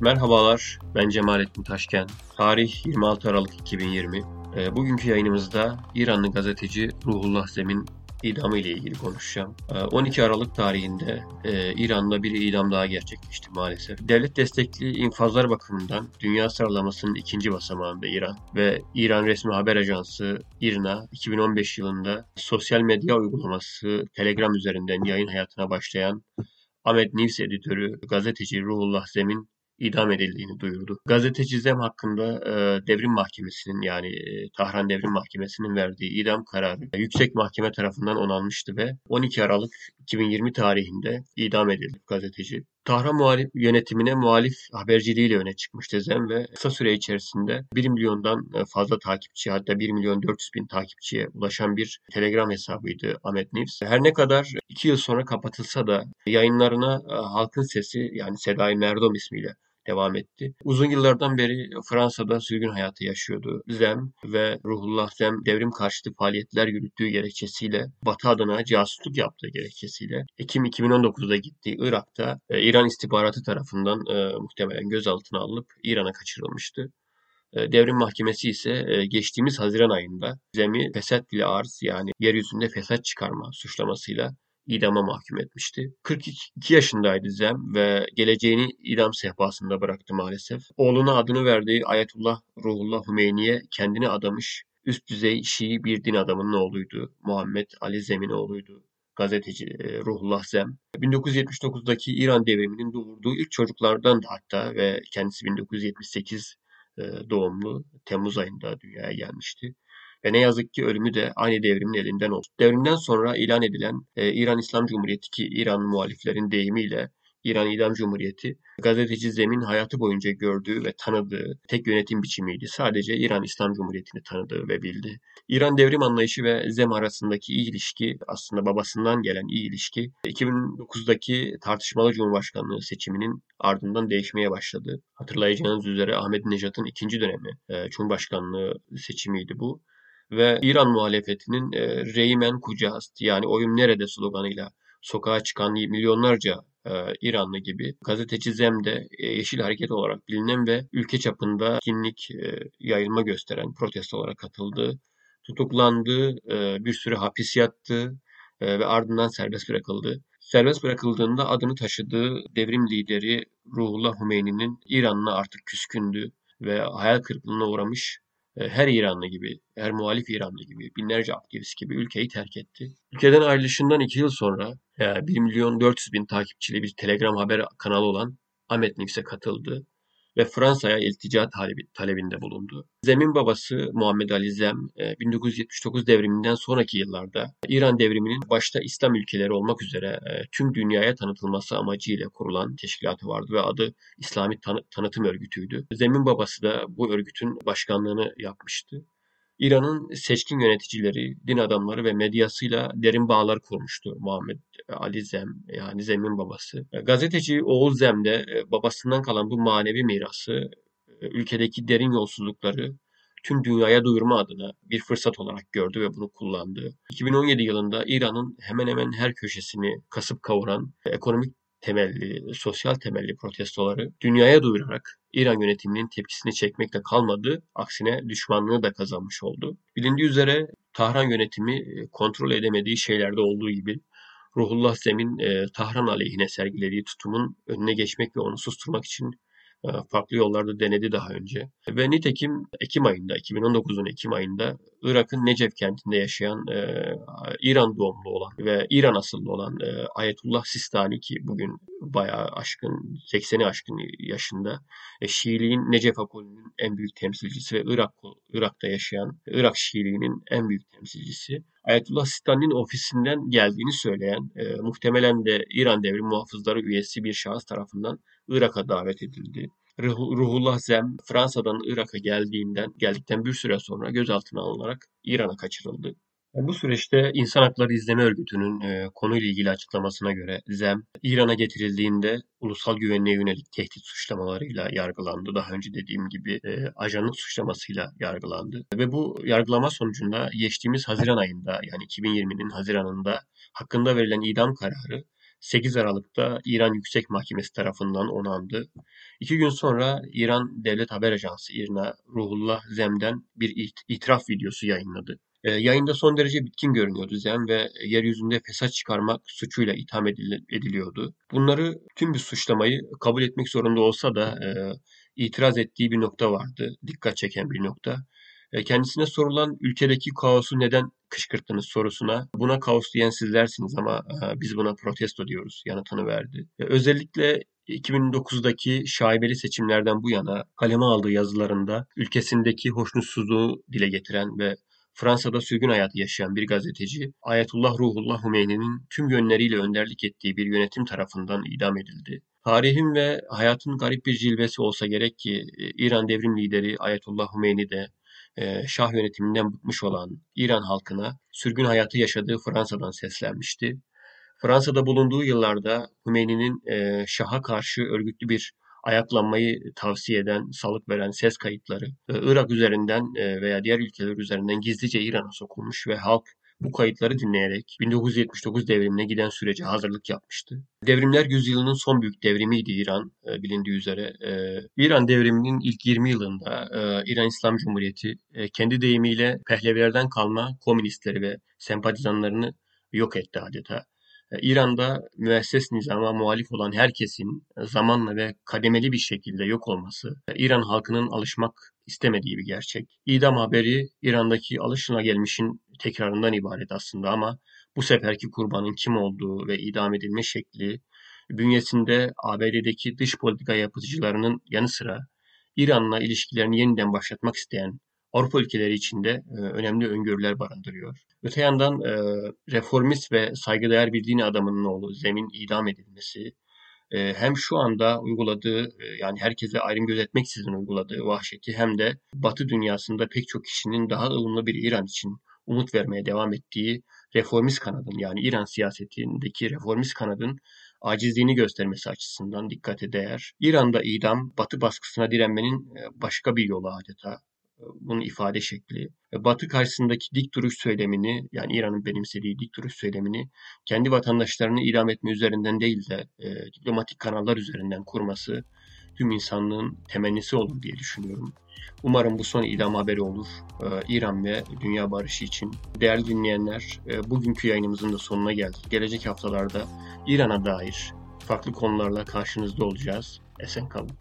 Merhabalar, ben Cemalettin Taşken. Tarih 26 Aralık 2020. E, bugünkü yayınımızda İranlı gazeteci Ruhullah Zem'in idamı ile ilgili konuşacağım. 12 ee, Aralık tarihinde e, İran'da bir idam daha gerçekleşti maalesef. Devlet destekli infazlar bakımından dünya sıralamasının ikinci basamağında İran ve İran resmi haber ajansı İRNA 2015 yılında sosyal medya uygulaması Telegram üzerinden yayın hayatına başlayan Ahmet News editörü gazeteci Ruhullah Zem'in idam edildiğini duyurdu. Gazeteci Zem hakkında e, devrim mahkemesinin yani e, Tahran Devrim Mahkemesi'nin verdiği idam kararı e, yüksek mahkeme tarafından onanmıştı ve 12 Aralık 2020 tarihinde idam edildi gazeteci. Tahran muhalif yönetimine muhalif haberciliğiyle öne çıkmıştı Zem ve kısa süre içerisinde 1 milyondan e, fazla takipçi hatta 1 milyon 400 bin takipçiye ulaşan bir Telegram hesabıydı Ahmet News. Her ne kadar 2 yıl sonra kapatılsa da yayınlarına halkın sesi yani Sedai Merdom ismiyle devam etti. Uzun yıllardan beri Fransa'da sürgün hayatı yaşıyordu. Zem ve Ruhullah Zem devrim karşıtı faaliyetler yürüttüğü gerekçesiyle Batı adına casusluk yaptığı gerekçesiyle Ekim 2019'da gittiği Irak'ta e, İran istihbaratı tarafından e, muhtemelen gözaltına alınıp İran'a kaçırılmıştı. E, devrim Mahkemesi ise e, geçtiğimiz Haziran ayında Zem'i fesat ile arz yani yeryüzünde fesat çıkarma suçlamasıyla idama mahkum etmişti. 42 yaşındaydı Zem ve geleceğini idam sehpasında bıraktı maalesef. Oğluna adını verdiği Ayetullah Ruhullah Hümeyni'ye kendini adamış üst düzey Şii bir din adamının oğluydu. Muhammed Ali Zem'in oğluydu gazeteci e, Ruhullah Zem. 1979'daki İran devriminin doğurduğu ilk çocuklardan da hatta ve kendisi 1978 e, doğumlu Temmuz ayında dünyaya gelmişti. Ve ne yazık ki ölümü de aynı devrimin elinden oldu. Devrimden sonra ilan edilen e, İran İslam Cumhuriyeti ki İran muhaliflerin deyimiyle İran İdam Cumhuriyeti gazeteci Zem'in hayatı boyunca gördüğü ve tanıdığı tek yönetim biçimiydi. Sadece İran İslam Cumhuriyeti'ni tanıdığı ve bildi. İran devrim anlayışı ve Zem arasındaki iyi ilişki aslında babasından gelen iyi ilişki 2009'daki tartışmalı Cumhurbaşkanlığı seçiminin ardından değişmeye başladı. Hatırlayacağınız üzere Ahmet Nejat'ın ikinci dönemi e, Cumhurbaşkanlığı seçimiydi bu ve İran muhalefetinin e, Reymen Kucast yani oyun nerede sloganıyla sokağa çıkan milyonlarca e, İranlı gibi gazeteci Zem'de e, Yeşil Hareket olarak bilinen ve ülke çapında kinlik e, yayılma gösteren protestolara katıldı. Tutuklandı, bir süre hapis yattı ve ardından serbest bırakıldı. Serbest bırakıldığında adını taşıdığı devrim lideri Ruhullah Hümeyni'nin İran'la artık küskündü ve hayal kırıklığına uğramış her İranlı gibi, her muhalif İranlı gibi, binlerce aktivist gibi ülkeyi terk etti. Ülkeden ayrılışından iki yıl sonra 1 milyon 400 bin takipçili bir Telegram haber kanalı olan Ahmet News'e katıldı ve Fransa'ya iltica talebi, talebinde bulundu. Zem'in babası Muhammed Ali Zem 1979 e, devriminden sonraki yıllarda İran devriminin başta İslam ülkeleri olmak üzere e, tüm dünyaya tanıtılması amacıyla kurulan teşkilatı vardı ve adı İslami Tanı Tanıtım Örgütü'ydü. Zem'in babası da bu örgütün başkanlığını yapmıştı. İran'ın seçkin yöneticileri, din adamları ve medyasıyla derin bağlar kurmuştu Muhammed Ali Zem, yani Zem'in babası. Gazeteci Oğuz Zem de e, babasından kalan bu manevi mirası, e, ülkedeki derin yolsuzlukları tüm dünyaya duyurma adına bir fırsat olarak gördü ve bunu kullandı. 2017 yılında İran'ın hemen hemen her köşesini kasıp kavuran ekonomik temelli, sosyal temelli protestoları dünyaya duyurarak İran yönetiminin tepkisini çekmekle kalmadı, aksine düşmanlığı da kazanmış oldu. Bilindiği üzere Tahran yönetimi e, kontrol edemediği şeylerde olduğu gibi Ruhullah Zem'in e, Tahran aleyhine sergilediği tutumun önüne geçmek ve onu susturmak için e, farklı yollarda denedi daha önce. Ve nitekim Ekim ayında, 2019'un Ekim ayında Irak'ın Necef kentinde yaşayan e, İran doğumlu olan ve İran asıllı olan e, Ayetullah Sistani ki bugün bayağı aşkın, 80'i aşkın yaşında e, Şiiliğin Necef ekolünün en büyük temsilcisi ve Irak Irak'ta yaşayan Irak Şiiliğinin en büyük temsilcisi. Ayetullah Sistani'nin ofisinden geldiğini söyleyen, e, muhtemelen de İran Devrim Muhafızları üyesi bir şahıs tarafından Irak'a davet edildi. Ruhullah Zem Fransa'dan Irak'a geldiğinden geldikten bir süre sonra gözaltına alınarak İran'a kaçırıldı. Bu süreçte İnsan Hakları İzleme Örgütü'nün e, konuyla ilgili açıklamasına göre Zem, İran'a getirildiğinde ulusal güvenliğe yönelik tehdit suçlamalarıyla yargılandı. Daha önce dediğim gibi e, ajanlık suçlamasıyla yargılandı. Ve bu yargılama sonucunda geçtiğimiz Haziran ayında yani 2020'nin Haziran'ında hakkında verilen idam kararı 8 Aralık'ta İran Yüksek Mahkemesi tarafından onandı. İki gün sonra İran Devlet Haber Ajansı İRNA Ruhullah Zem'den bir itiraf videosu yayınladı. E, yayında son derece bitkin görünüyordu Zem ve yeryüzünde fesat çıkarmak suçuyla itham ediliyordu. Bunları tüm bir suçlamayı kabul etmek zorunda olsa da e, itiraz ettiği bir nokta vardı. Dikkat çeken bir nokta. E, kendisine sorulan ülkedeki kaosu neden kışkırttınız sorusuna buna kaos diyen sizlersiniz ama e, biz buna protesto diyoruz yanıtını verdi. E, özellikle 2009'daki şaibeli seçimlerden bu yana kaleme aldığı yazılarında ülkesindeki hoşnutsuzluğu dile getiren ve Fransa'da sürgün hayatı yaşayan bir gazeteci, Ayetullah Ruhullah Hümeyni'nin tüm yönleriyle önderlik ettiği bir yönetim tarafından idam edildi. Tarihin ve hayatın garip bir cilvesi olsa gerek ki İran devrim lideri Ayetullah Hümeyni de e, Şah yönetiminden bıkmış olan İran halkına sürgün hayatı yaşadığı Fransa'dan seslenmişti. Fransa'da bulunduğu yıllarda Hümeyni'nin e, Şah'a karşı örgütlü bir ayaklanmayı tavsiye eden, salık veren ses kayıtları e, Irak üzerinden veya diğer ülkeler üzerinden gizlice İran'a sokulmuş ve halk bu kayıtları dinleyerek 1979 devrimine giden sürece hazırlık yapmıştı. Devrimler yüzyılının son büyük devrimiydi İran e, bilindiği üzere. E, İran devriminin ilk 20 yılında e, İran İslam Cumhuriyeti kendi deyimiyle pehlevilerden kalma komünistleri ve sempatizanlarını yok etti adeta. İran'da müesses nizama muhalif olan herkesin zamanla ve kademeli bir şekilde yok olması, İran halkının alışmak istemediği bir gerçek. İdam haberi İran'daki alışılagelmişin tekrarından ibaret aslında ama bu seferki kurbanın kim olduğu ve idam edilme şekli bünyesinde ABD'deki dış politika yapıcılarının yanı sıra İran'la ilişkilerini yeniden başlatmak isteyen Avrupa ülkeleri içinde e, önemli öngörüler barındırıyor. Öte yandan e, reformist ve saygıdeğer bir din adamının oğlu Zemin idam edilmesi, e, hem şu anda uyguladığı yani herkese ayrım gözetmeksizin uyguladığı vahşeti hem de Batı dünyasında pek çok kişinin daha ılımlı bir İran için umut vermeye devam ettiği reformist kanadın yani İran siyasetindeki reformist kanadın acizliğini göstermesi açısından dikkate değer. İran'da idam Batı baskısına direnmenin başka bir yolu adeta bunun ifade şekli. Batı karşısındaki dik duruş söylemini yani İran'ın benimsediği dik duruş söylemini kendi vatandaşlarını idam etme üzerinden değil de e, diplomatik kanallar üzerinden kurması tüm insanlığın temennisi olur diye düşünüyorum. Umarım bu son idam haberi olur. Ee, İran ve dünya barışı için. Değerli dinleyenler, e, bugünkü yayınımızın da sonuna geldik. Gelecek haftalarda İran'a dair farklı konularla karşınızda olacağız. Esen kalın.